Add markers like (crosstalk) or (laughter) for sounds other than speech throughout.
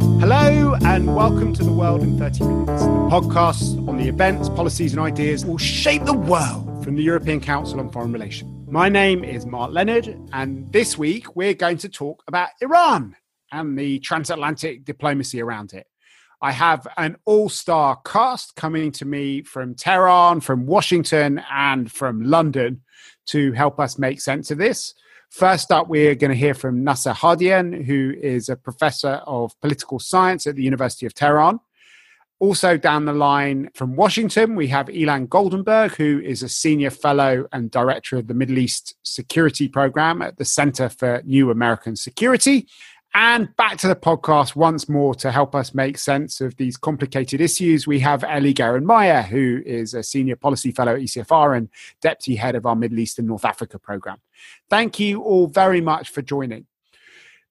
Hello, and welcome to The World in 30 Minutes, the podcast on the events, policies, and ideas that will shape the world from the European Council on Foreign Relations. My name is Mark Leonard, and this week we're going to talk about Iran and the transatlantic diplomacy around it. I have an all star cast coming to me from Tehran, from Washington, and from London to help us make sense of this. First up, we're going to hear from Nasser Hadian, who is a professor of political science at the University of Tehran. Also, down the line from Washington, we have Ilan Goldenberg, who is a senior fellow and director of the Middle East Security Program at the Center for New American Security. And back to the podcast once more to help us make sense of these complicated issues. We have Ellie Eli Geranmayeh, who is a senior policy fellow at ECFR and deputy head of our Middle East and North Africa program. Thank you all very much for joining.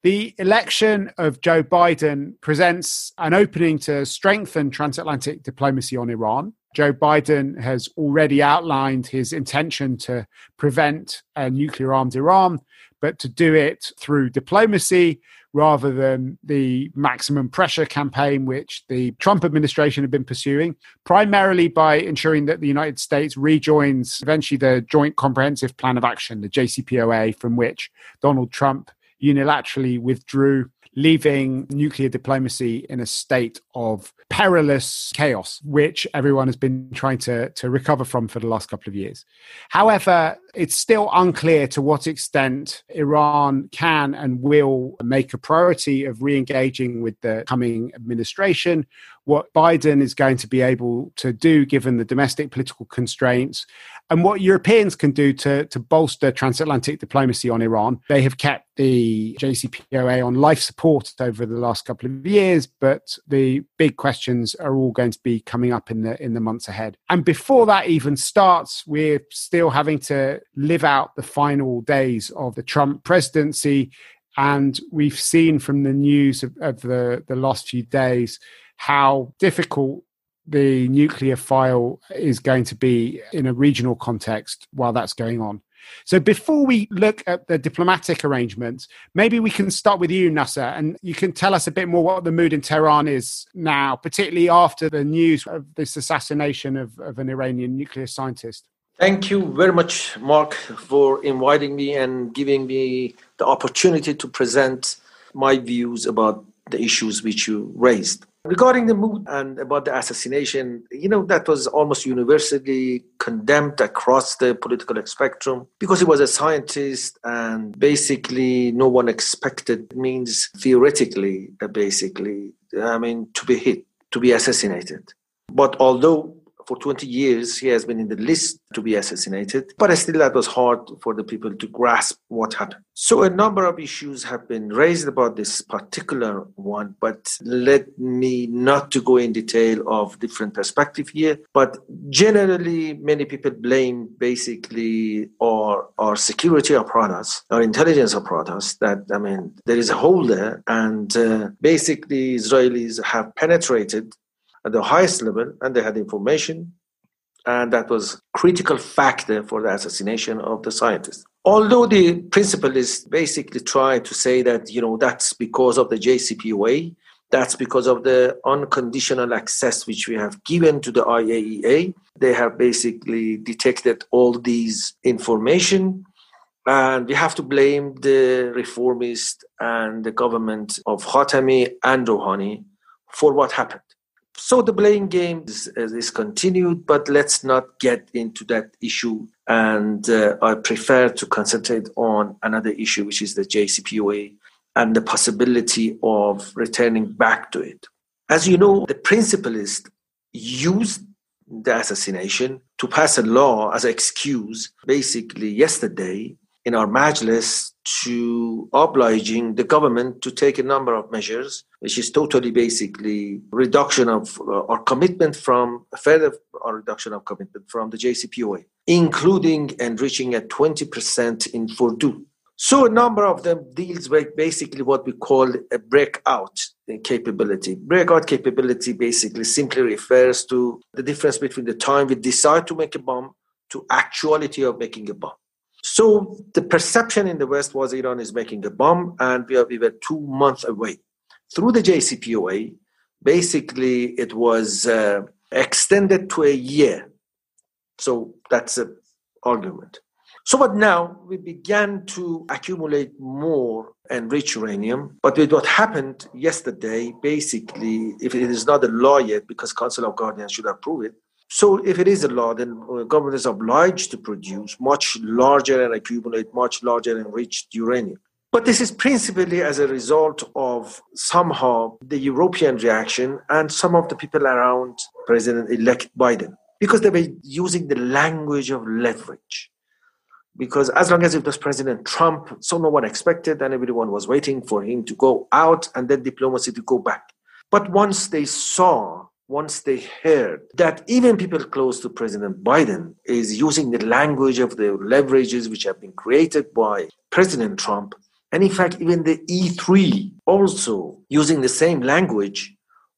The election of Joe Biden presents an opening to strengthen transatlantic diplomacy on Iran. Joe Biden has already outlined his intention to prevent a nuclear armed Iran, but to do it through diplomacy rather than the maximum pressure campaign which the Trump administration had been pursuing, primarily by ensuring that the United States rejoins eventually the Joint Comprehensive Plan of Action, the JCPOA, from which Donald Trump unilaterally withdrew leaving nuclear diplomacy in a state of perilous chaos, which everyone has been trying to, to recover from for the last couple of years. However, it's still unclear to what extent Iran can and will make a priority of re engaging with the coming administration, what Biden is going to be able to do given the domestic political constraints, and what Europeans can do to, to bolster transatlantic diplomacy on Iran. They have kept the JCPOA on life support over the last couple of years, but the big questions are all going to be coming up in the in the months ahead. And before that even starts, we're still having to live out the final days of the Trump presidency. And we've seen from the news of, of the, the last few days how difficult the nuclear file is going to be in a regional context while that's going on. So before we look at the diplomatic arrangements, maybe we can start with you, Nasser, and you can tell us a bit more what the mood in Tehran is now, particularly after the news of this assassination of, of an Iranian nuclear scientist. Thank you very much, Mark, for inviting me and giving me the opportunity to present my views about the issues which you raised. Regarding the mood and about the assassination, you know, that was almost universally condemned across the political spectrum because he was a scientist and basically no one expected means theoretically, basically, I mean, to be hit, to be assassinated. But although for 20 years he has been in the list to be assassinated but still that was hard for the people to grasp what happened. So a number of issues have been raised about this particular one but let me not to go in detail of different perspective here but generally many people blame basically our our security apparatus our intelligence apparatus that i mean there is a hole there and uh, basically israelis have penetrated at the highest level and they had information and that was critical factor for the assassination of the scientist. Although the principle is basically try to say that you know that's because of the jcpoa that's because of the unconditional access which we have given to the iaea they have basically detected all these information and we have to blame the reformist and the government of Khatami and Rouhani for what happened so the blame game is, is, continued, but let's not get into that issue. And uh, I prefer to concentrate on another issue, which is the JCPOA and the possibility of returning back to it. As you know, the principalists used the assassination to pass a law as an excuse, basically yesterday in our majlis to obliging the government to take a number of measures, which is totally basically reduction of uh, our commitment from further or reduction of commitment from the JCPOA, including enriching at 20% in Fordow. So a number of them deals with basically what we call a breakout capability. Breakout capability basically simply refers to the difference between the time we decide to make a bomb to actuality of making a bomb. So the perception in the West was Iran is making a bomb, and we, are, we were two months away. through the JCPOA, basically it was uh, extended to a year. So that's an argument. So, but now we began to accumulate more enriched uranium. But with what happened yesterday, basically, if it is not a law yet, because Council of Guardians should approve it, so if it is a law, then the government is obliged to produce much larger and accumulate much larger enriched uranium. But this is principally as a result of somehow the European reaction and some of the people around President elect Biden, because they were using the language of leverage. Because as long as it was President Trump, so no one expected and everyone was waiting for him to go out and then diplomacy to go back. But once they saw once they heard that even people close to President Biden is using the language of the leverages which have been created by President Trump, and in fact, even the E3 also using the same language.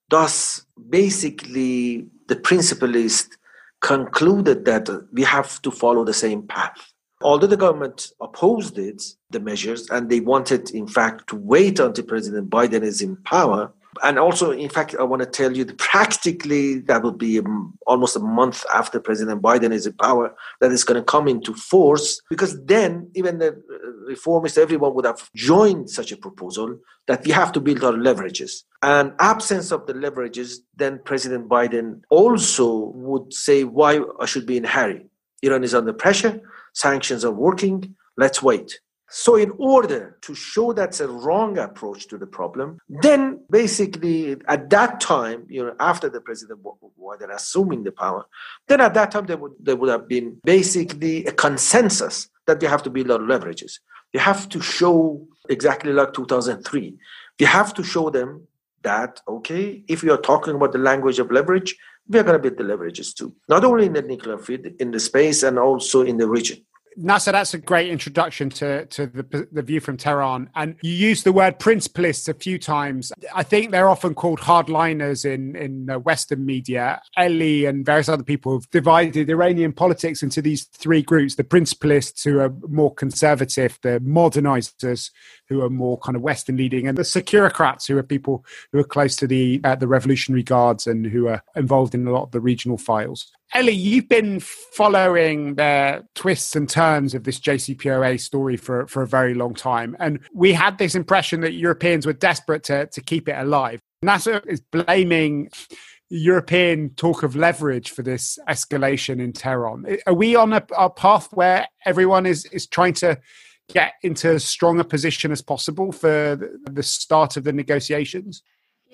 Thus, basically, the principalist concluded that we have to follow the same path. Although the government opposed it, the measures, and they wanted, in fact, to wait until President Biden is in power, and also, in fact, I want to tell you that (laughs) practically that will be almost a month after President Biden is in power that is going to come into force because then even the uh, reformists, everyone would have joined such a proposal that we have to build our leverages. And absence of the leverages, then President Biden also would say why I should be in hurry. Iran is under pressure, sanctions are working, let's wait. So, in order to show that's a wrong approach to the problem, then basically at that time, you know, after the president was assuming the power, then at that time there would there would have been basically a consensus that we have to build our leverages. We have to show exactly like 2003. We have to show them that okay, if we are talking about the language of leverage, we are going to build the leverages too, not only in the nuclear field, in the space, and also in the region. Nasser, that's a great introduction to, to the, the view from Tehran. And you use the word principalists a few times. I think they're often called hardliners in, in Western media. Ellie and various other people have divided Iranian politics into these three groups the principalists, who are more conservative, the modernizers, who are more kind of Western leading, and the securocrats, who are people who are close to the, uh, the Revolutionary Guards and who are involved in a lot of the regional files. Ellie, you've been following the twists and turns of this JCPOA story for, for a very long time. And we had this impression that Europeans were desperate to, to keep it alive. Nasser is blaming European talk of leverage for this escalation in Tehran. Are we on a, a path where everyone is, is trying to get into as strong a position as possible for the start of the negotiations?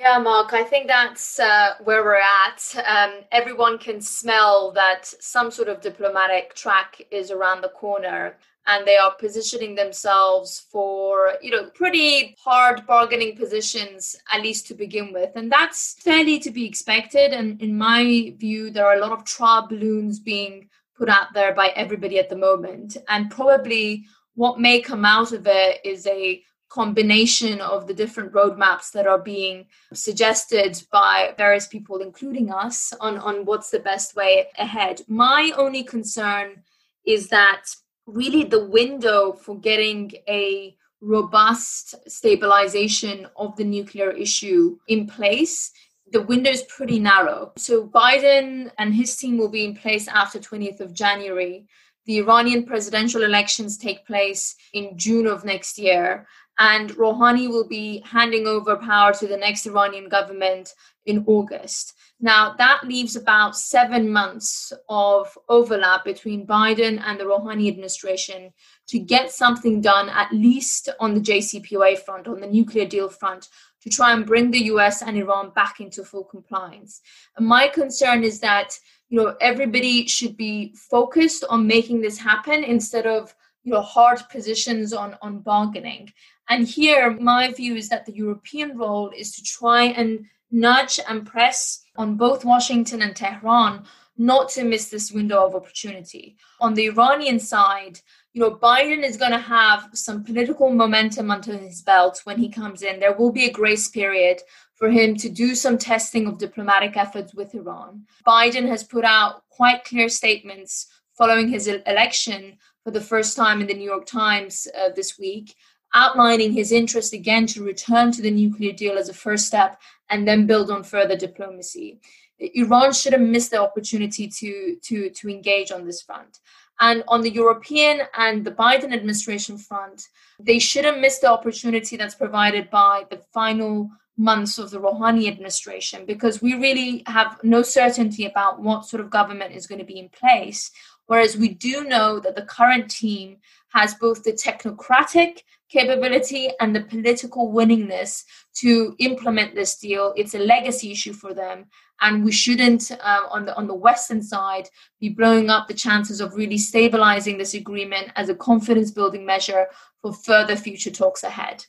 Yeah, Mark, I think that's uh, where we're at. Um, everyone can smell that some sort of diplomatic track is around the corner and they are positioning themselves for you know pretty hard bargaining positions at least to begin with. And that's fairly to be expected. And in my view there are a lot of trial balloons being put out there by everybody at the moment. And probably what may come out of it is a combination of the different roadmaps that are being suggested by various people, including us, on, on what's the best way ahead. My only concern is that really the window for getting a robust stabilization of the nuclear issue in place the window is pretty narrow. So Biden and his team will be in place after 20th of January. The Iranian presidential elections take place in June of next year and Rouhani will be handing over power to the next Iranian government in August. Now, that leaves about seven months of overlap between Biden and the Rouhani administration to get something done, at least on the JCPOA front, on the nuclear deal front, to try and bring the US and Iran back into full compliance. And my concern is that you know everybody should be focused on making this happen instead of you know hard positions on on bargaining and here, my view is that the European role is to try and nudge and press on both Washington and Tehran not to miss this window of opportunity. On the Iranian side, you know, Biden is going to have some political momentum under his belt when he comes in. There will be a grace period for him to do some testing of diplomatic efforts with Iran. Biden has put out quite clear statements following his election for the first time in the New York Times uh, this week outlining his interest again to return to the nuclear deal as a first step and then build on further diplomacy. Iran shouldn't miss the opportunity to, to, to engage on this front. And on the European and the Biden administration front, they shouldn't miss the opportunity that's provided by the final months of the Rouhani administration because we really have no certainty about what sort of government is going to be in place. Whereas we do know that the current team has both the technocratic capability and the political willingness to implement this deal. It's a legacy issue for them, and we shouldn't, uh, on the on the Western side, be blowing up the chances of really stabilizing this agreement as a confidence building measure for further future talks ahead.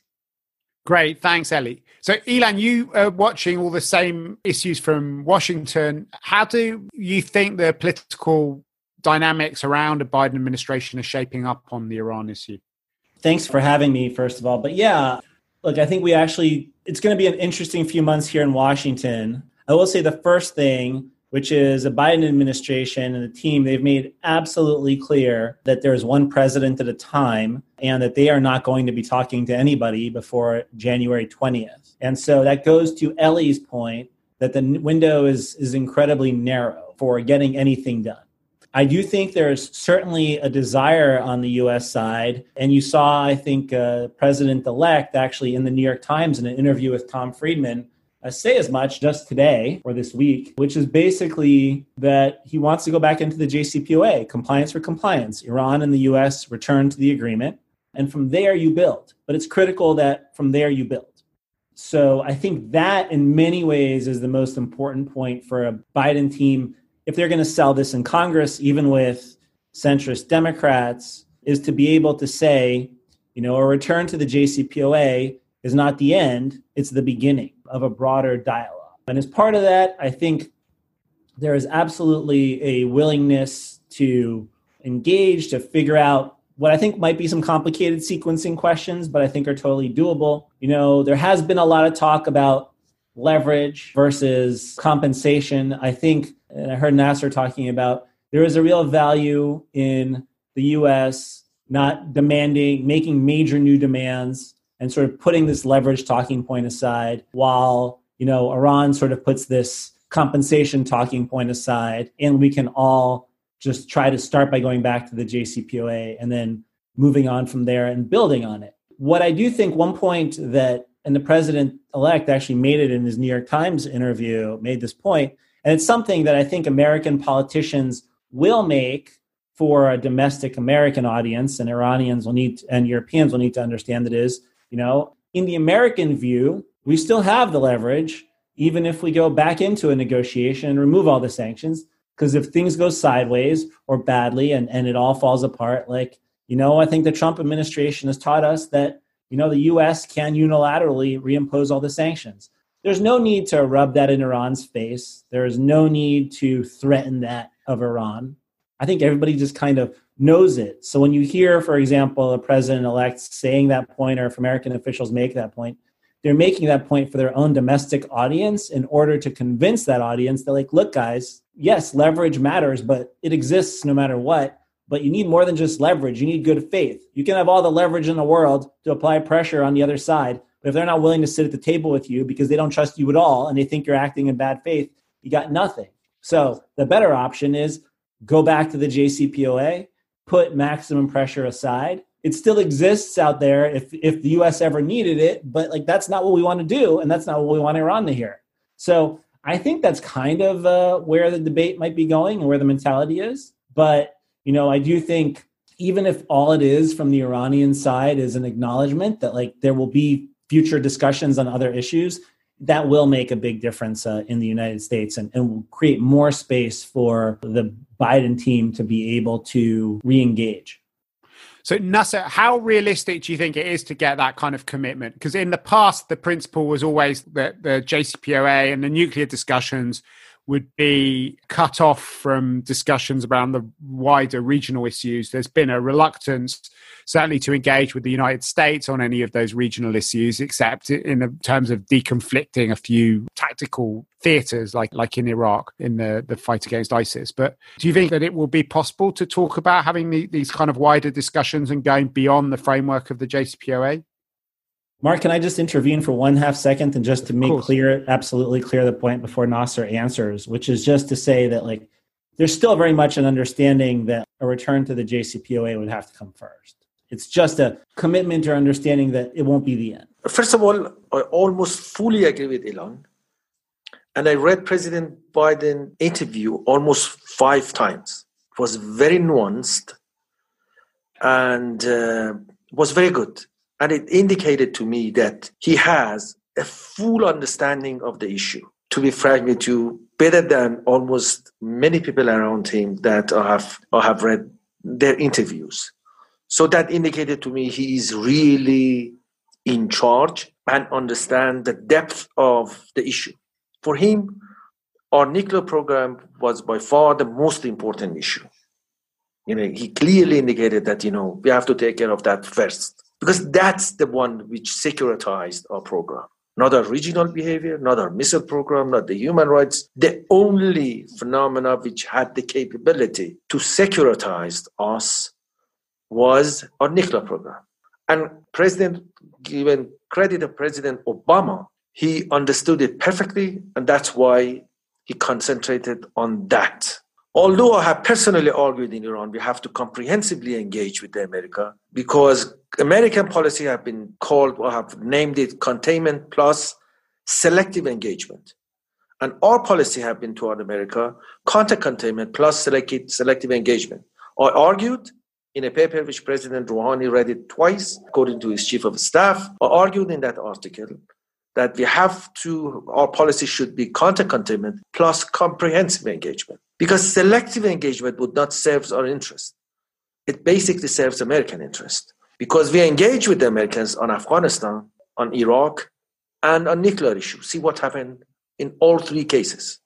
Great, thanks, Ellie. So, Ilan, you are watching all the same issues from Washington. How do you think the political dynamics around a Biden administration are shaping up on the Iran issue? Thanks for having me, first of all. But yeah, look, I think we actually, it's going to be an interesting few months here in Washington. I will say the first thing which is a Biden administration and the team, they've made absolutely clear that there's one president at a time and that they are not going to be talking to anybody before January 20th. And so that goes to Ellie's point that the window is, is incredibly narrow for getting anything done. I do think there's certainly a desire on the US side. And you saw, I think, uh, President elect actually in the New York Times in an interview with Tom Friedman uh, say as much just today or this week, which is basically that he wants to go back into the JCPOA, compliance for compliance. Iran and the US return to the agreement, and from there you build. But it's critical that from there you build. So I think that in many ways is the most important point for a Biden team if they're going to sell this in Congress, even with centrist Democrats, is to be able to say, you know, a return to the JCPOA is not the end, it's the beginning of a broader dialogue. And as part of that, I think there is absolutely a willingness to engage, to figure out what I think might be some complicated sequencing questions, but I think are totally doable. You know, there has been a lot of talk about leverage versus compensation. I think, and I heard Nasser talking about, there is a real value in the US not demanding, making major new demands and sort of putting this leverage talking point aside while you know iran sort of puts this compensation talking point aside and we can all just try to start by going back to the jcpoa and then moving on from there and building on it. What i do think one point that and the president elect actually made it in his new york times interview made this point and it's something that i think american politicians will make for a domestic american audience and iranians will need and europeans will need to understand that is you know, in the American view, we still have the leverage, even if we go back into a negotiation and remove all the sanctions. Because if things go sideways or badly and, and it all falls apart, like, you know, I think the Trump administration has taught us that, you know, the US can unilaterally reimpose all the sanctions. There's no need to rub that in Iran's face. There is no need to threaten that of Iran. I think everybody just kind of knows it. So when you hear, for example, a president elect saying that point, or if American officials make that point, they're making that point for their own domestic audience in order to convince that audience that, like, look, guys, yes, leverage matters, but it exists no matter what. But you need more than just leverage. You need good faith. You can have all the leverage in the world to apply pressure on the other side. But if they're not willing to sit at the table with you because they don't trust you at all and they think you're acting in bad faith, you got nothing. So the better option is go back to the JCPOA, put maximum pressure aside. It still exists out there if if the US ever needed it, but like that's not what we want to do and that's not what we want Iran to hear. So I think that's kind of uh, where the debate might be going and where the mentality is. But you know, I do think even if all it is from the Iranian side is an acknowledgement that like there will be future discussions on other issues, that will make a big difference uh, in the United States and, and will create more space for the Biden team to be able to re-engage. So, Nasser, how realistic do you think it is to get that kind of commitment? Because in the past, the principle was always that the JCPOA and the nuclear discussions would be cut off from discussions around the wider regional issues. There's been a reluctance, certainly, to engage with the United States on any of those regional issues, except in terms of deconflicting a few tactical theaters, like like in Iraq in the the fight against ISIS. But do you think that it will be possible to talk about having the, these kind of wider discussions and going beyond the framework of the JCPOA? Mark, can I just intervene for one half second and just to make clear, absolutely clear the point before Nasser answers, which is just to say that like there's still very much an understanding that a return to the JCPOA would have to come first. It's just a commitment or understanding that it won't be the end. First of all, I almost fully agree with Ilan. And I read President Biden interview almost five times. It was very nuanced and uh, was very good. And it indicated to me that he has a full understanding of the issue. To be frank with you, better than almost many people around him that I have, I have read their interviews. So that indicated to me he is really in charge and understand the depth of the issue. For him, our nuclear program was by far the most important issue. You know, he clearly indicated that, you know, we have to take care of that first because that's the one which securitized our program. Not our regional behavior, not our missile program, not the human rights. The only phenomena which had the capability to securitize us was our nuclear program. And President, given credit to President Obama, he understood it perfectly, and that's why he concentrated on that. Although I have personally argued in Iran, we have to comprehensively engage with America because American policy have been called or have named it containment plus selective engagement. And our policy have been toward America counter containment plus selective, selective engagement. I argued in a paper which President Rouhani read it twice, according to his chief of staff, argued in that article that we have to, our policy should be counter containment plus comprehensive engagement. Because selective engagement would not serve our interest. It basically serves American interest. Because we engage with the Americans on Afghanistan, on Iraq, and on nuclear issues. See what happened in all three cases.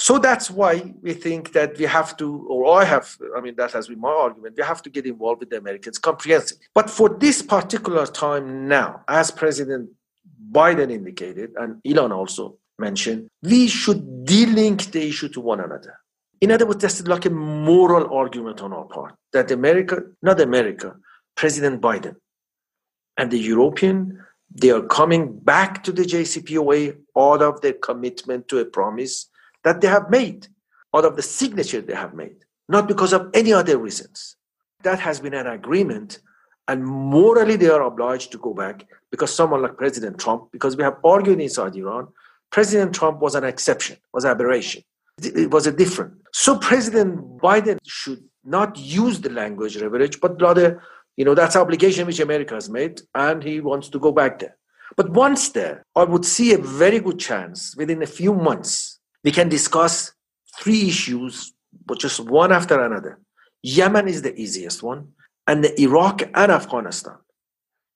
So that's why we think that we have to, or I have, I mean, that has been my argument, we have to get involved with the Americans comprehensively. But for this particular time now, as President Biden indicated, and Ilan also mentioned, we should de-link the issue to one another. In other words, that's like a moral argument on our part that America, not America, President Biden and the European, they are coming back to the JCPOA out of their commitment to a promise that they have made, out of the signature they have made, not because of any other reasons. That has been an agreement, and morally they are obliged to go back because someone like President Trump, because we have argued inside Iran, President Trump was an exception, was an aberration. It was a different. So President Biden should not use the language leverage, but rather, you know, that's obligation which America has made, and he wants to go back there. But once there, I would see a very good chance within a few months, we can discuss three issues, but just one after another. Yemen is the easiest one, and the Iraq and Afghanistan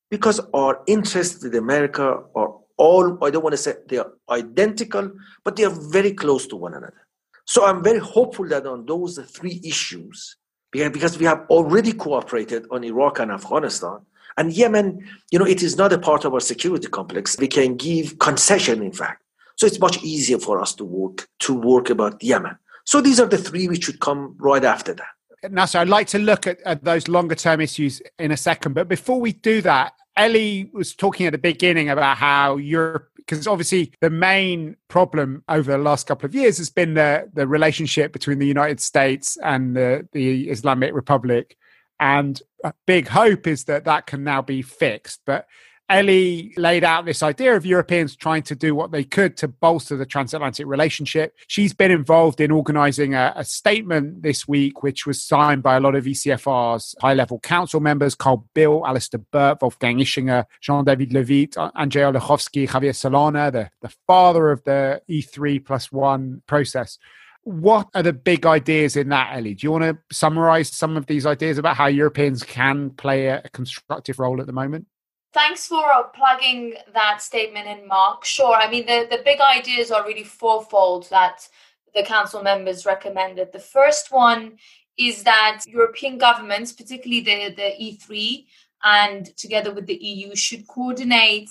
because our interests with America are all, I don't want to say they are identical, but they are very close to one another. So I'm very hopeful that on those three issues, because we have already cooperated on Iraq and Afghanistan, and Yemen, you know, it is not a part of our security complex. We can give concession, in fact. So it's much easier for us to work to work about Yemen. So these are the three which should come right after that. Nasser, I'd like to look at, at those longer term issues in a second. But before we do that, Ellie was talking at the beginning about how Europe, because obviously the main problem over the last couple of years has been the, the relationship between the United States and the, the Islamic Republic. And a big hope is that that can now be fixed. But Ellie laid out this idea of Europeans trying to do what they could to bolster the transatlantic relationship. She's been involved in organizing a, a statement this week, which was signed by a lot of ECFR's high level council members Carl Bildt, Alistair Burt, Wolfgang Ischinger, Jean-David Levitte, uh, Andrei Olechowski, Javier Solana, the, the father of the E3 plus one process. What are the big ideas in that, Ellie? Do you want to summarize some of these ideas about how Europeans can play a constructive role at the moment? Thanks for uh, plugging that statement in, Mark. Sure. I mean, the, the big ideas are really fourfold that the council members recommended. The first one is that European governments, particularly the, the E3, and together with the EU, should coordinate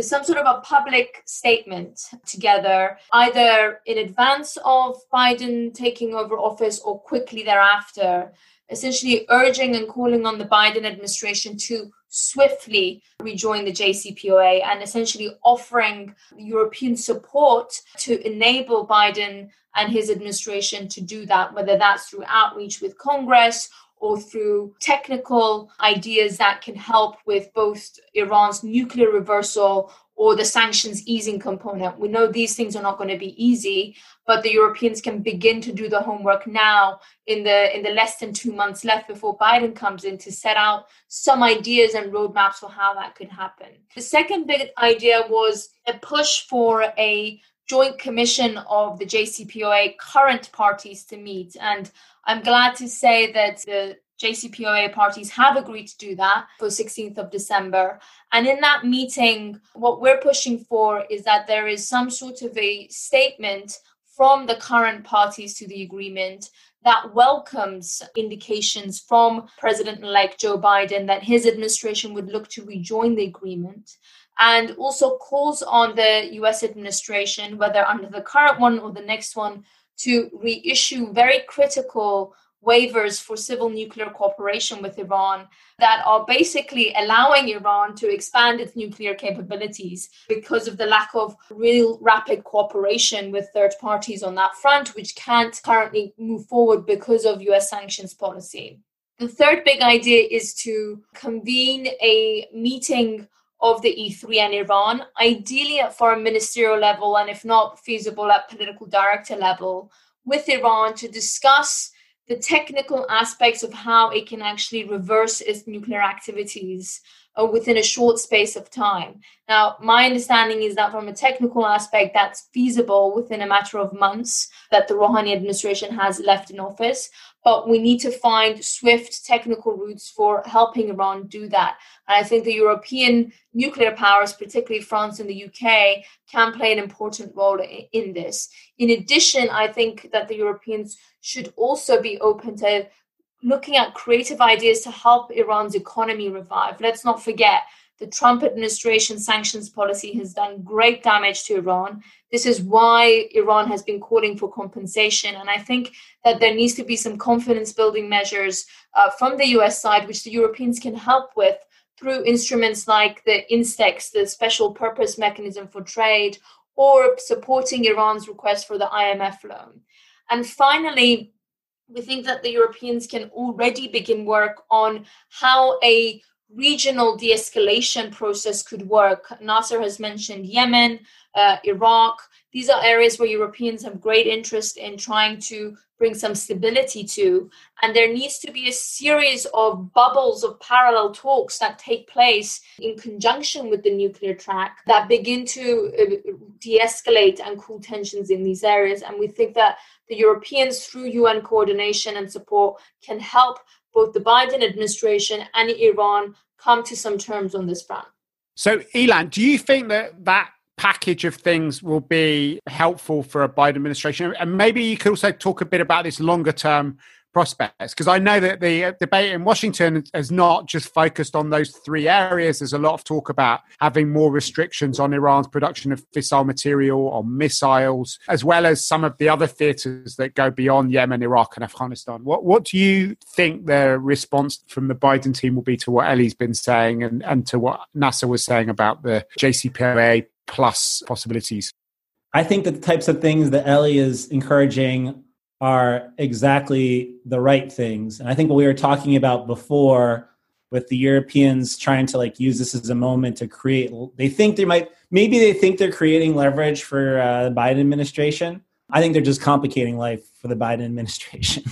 some sort of a public statement together, either in advance of Biden taking over office or quickly thereafter, essentially urging and calling on the Biden administration to swiftly rejoin the JCPOA and essentially offering European support to enable Biden and his administration to do that, whether that's through outreach with Congress or through technical ideas that can help with both Iran's nuclear reversal or the sanctions easing component. We know these things are not going to be easy, but the Europeans can begin to do the homework now in the in the less than 2 months left before Biden comes in to set out some ideas and roadmaps for how that could happen. The second big idea was a push for a joint commission of the JCPOA current parties to meet and I'm glad to say that the JCPOA parties have agreed to do that for 16th of December. And in that meeting, what we're pushing for is that there is some sort of a statement from the current parties to the agreement that welcomes indications from President elect Joe Biden that his administration would look to rejoin the agreement and also calls on the US administration, whether under the current one or the next one, to reissue very critical waivers for civil nuclear cooperation with Iran that are basically allowing Iran to expand its nuclear capabilities because of the lack of real rapid cooperation with third parties on that front, which can't currently move forward because of US sanctions policy. The third big idea is to convene a meeting of the E3 and Iran, ideally at foreign ministerial level, and if not feasible at political director level, with Iran to discuss the technical aspects of how it can actually reverse its nuclear activities uh, within a short space of time. Now, my understanding is that from a technical aspect, that's feasible within a matter of months that the Rouhani administration has left in office but we need to find swift technical routes for helping Iran do that. And I think the European nuclear powers, particularly France and the UK, can play an important role in this. In addition, I think that the Europeans should also be open to looking at creative ideas to help Iran's economy revive. Let's not forget the Trump administration sanctions policy has done great damage to Iran. This is why Iran has been calling for compensation. And I think that there needs to be some confidence building measures uh, from the US side, which the Europeans can help with through instruments like the INSTEX, the special purpose mechanism for trade, or supporting Iran's request for the IMF loan. And finally, we think that the Europeans can already begin work on how a regional de escalation process could work. Nasser has mentioned Yemen, uh, Iraq. These are areas where Europeans have great interest in trying to bring some stability to. And there needs to be a series of bubbles of parallel talks that take place in conjunction with the nuclear track that begin to uh, de escalate and cool tensions in these areas. And we think that the Europeans, through UN coordination and support, can help both the Biden administration and Iran come to some terms on this front. So, Ilan, do you think that that package of things will be helpful for a Biden administration? And maybe you could also talk a bit about this longer term prospects? Because I know that the uh, debate in Washington has not just focused on those three areas. There's a lot of talk about having more restrictions on Iran's production of fissile material, on missiles, as well as some of the other theaters that go beyond Yemen, Iraq, and Afghanistan. What, what do you think the response from the Biden team will be to what Eli's been saying and, and to what Nasser was saying about the JCPOA plus possibilities? I think that the types of things that Eli is encouraging are exactly the right things. And I think what we were talking about before with the Europeans trying to like use this as a moment to create, they think they might, maybe they think they're creating leverage for uh, the Biden administration. I think they're just complicating life for the Biden (laughs) administration.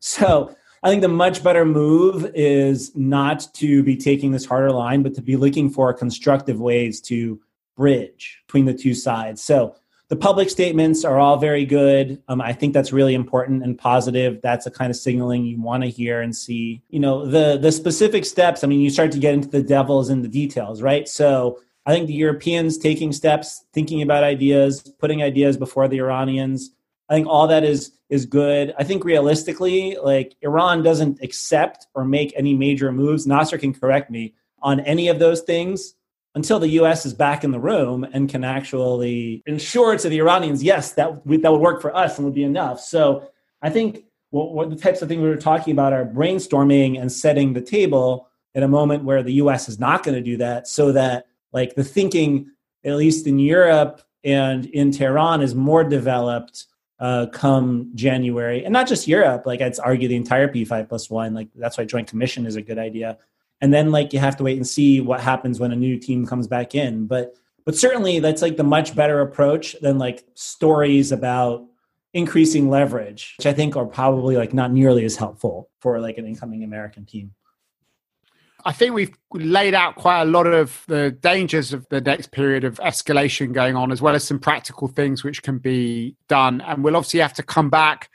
so I think the much better move is not to be taking this harder line, but to be looking for constructive ways to bridge between the two sides. So the public statements are all very good. Um, I think that's really important and positive. That's the kind of signaling you want to hear and see. You know, the the specific steps. I mean, you start to get into the devils in the details, right? So I think the Europeans taking steps, thinking about ideas, putting ideas before the Iranians. I think all that is is good. I think realistically, like Iran doesn't accept or make any major moves. Nasser can correct me on any of those things until the U.S. is back in the room and can actually ensure to the Iranians, yes, that that would work for us and would be enough. So I think what, what the types of things we were talking about are brainstorming and setting the table in a moment where the US is not going to do that so that like the thinking at least in Europe and in Tehran is more developed uh, come January, and not just Europe. Like I'd argue the entire P5 plus one. Like that's why Joint Commission is a good idea. And then like you have to wait and see what happens when a new team comes back in. But but certainly that's like the much better approach than like stories about increasing leverage, which I think are probably like not nearly as helpful for like an incoming American team. I think we've laid out quite a lot of the dangers of the next period of escalation going on, as well as some practical things which can be done. And we'll obviously have to come back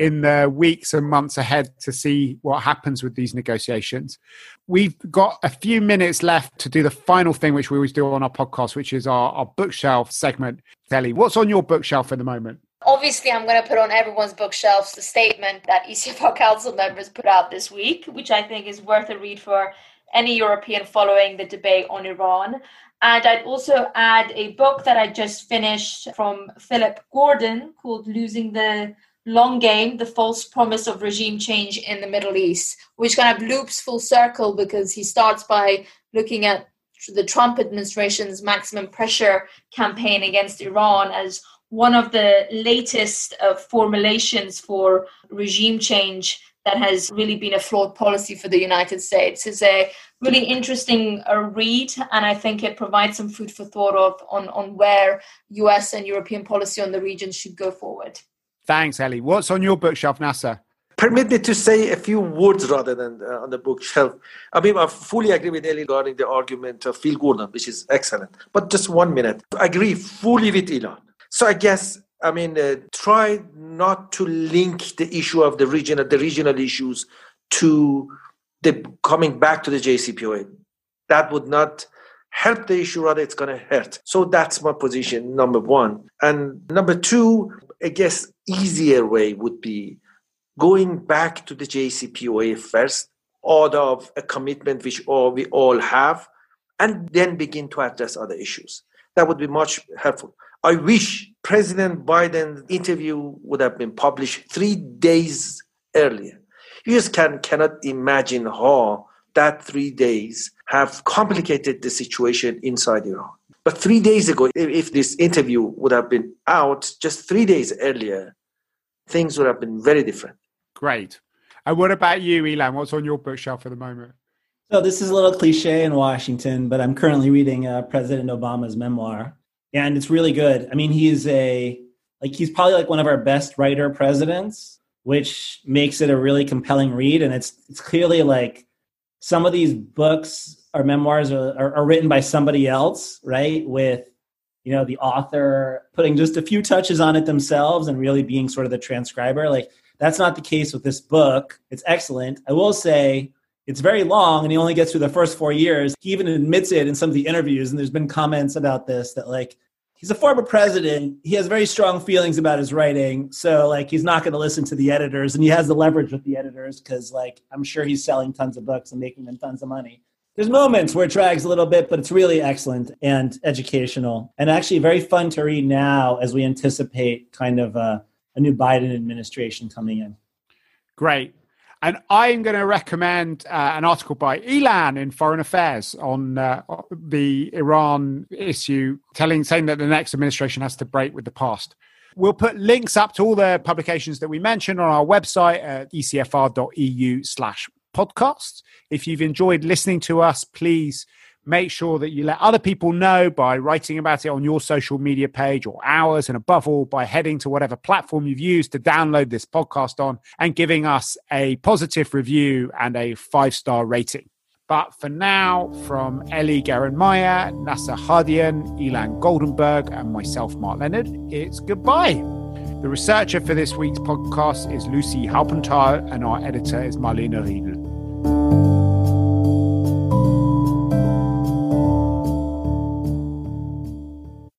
in the weeks and months ahead to see what happens with these negotiations. We've got a few minutes left to do the final thing, which we always do on our podcast, which is our, our bookshelf segment. Ellie, what's on your bookshelf at the moment? Obviously, I'm going to put on everyone's bookshelves the statement that ECFR Council members put out this week, which I think is worth a read for any European following the debate on Iran. And I'd also add a book that I just finished from Philip Gordon called Losing the Long Game The False Promise of Regime Change in the Middle East, which kind of loops full circle because he starts by looking at the Trump administration's maximum pressure campaign against Iran as one of the latest uh, formulations for regime change that has really been a flawed policy for the United States. It's a really interesting uh, read, and I think it provides some food for thought of on, on where US and European policy on the region should go forward. Thanks, Ellie. What's on your bookshelf, Nasser? Permit me to say a few words rather than uh, on the bookshelf. I mean, I fully agree with Ellie regarding the argument of Phil Gordon, which is excellent. But just one minute. I agree fully with Ilan. So I guess I mean, uh, try not to link the issue of the regional, the regional issues to the coming back to the JCPOA. That would not help the issue, rather it's going to hurt. So that's my position, number one. And number two, I guess easier way would be going back to the JCPOA first, out of a commitment which all, we all have, and then begin to address other issues. That would be much helpful. I wish President Biden's interview would have been published three days earlier. You just can, cannot imagine how that three days have complicated the situation inside Iran. But three days ago, if, if this interview would have been out just three days earlier, things would have been very different. Great. And what about you, Ilan? What's on your bookshelf at the moment? So this is a little cliche in Washington, but I'm currently reading uh, President Obama's memoir, and it's really good. I mean, he's a like he's probably like one of our best writer presidents, which makes it a really compelling read. And it's it's clearly like some of these books or memoirs are, are, are written by somebody else, right? With you know the author putting just a few touches on it themselves and really being sort of the transcriber. Like that's not the case with this book. It's excellent. I will say it's very long and he only gets through the first four years. He even admits it in some of the interviews, and there's been comments about this that like he's a former president. He has very strong feelings about his writing, so like he's not going to listen to the editors, and he has the leverage with the editors because like I'm sure he's selling tons of books and making them tons of money. There's moments where it drags a little bit, but it's really excellent and educational, and actually very fun to read now as we anticipate kind of a, a new Biden administration coming in. Great. And I'm going to recommend uh, an article by Ilan in Foreign Affairs on uh, the Iran issue, telling saying that the next administration has to break with the past. We'll put links up to all the publications that we mentioned on our website at ecfr.eu slash podcasts. If you've enjoyed listening to us, please Make sure that you let other people know by writing about it on your social media page or ours, and above all, by heading to whatever platform you've used to download this podcast on and giving us a positive review and a five star rating. But for now, from Ellie Geranmayeh, Nasser Hadian, Ilan Goldenberg, and myself, Mark Leonard, it's goodbye. The researcher for this week's podcast is Lucy Halpenthal, and our editor is Marlene Riedel.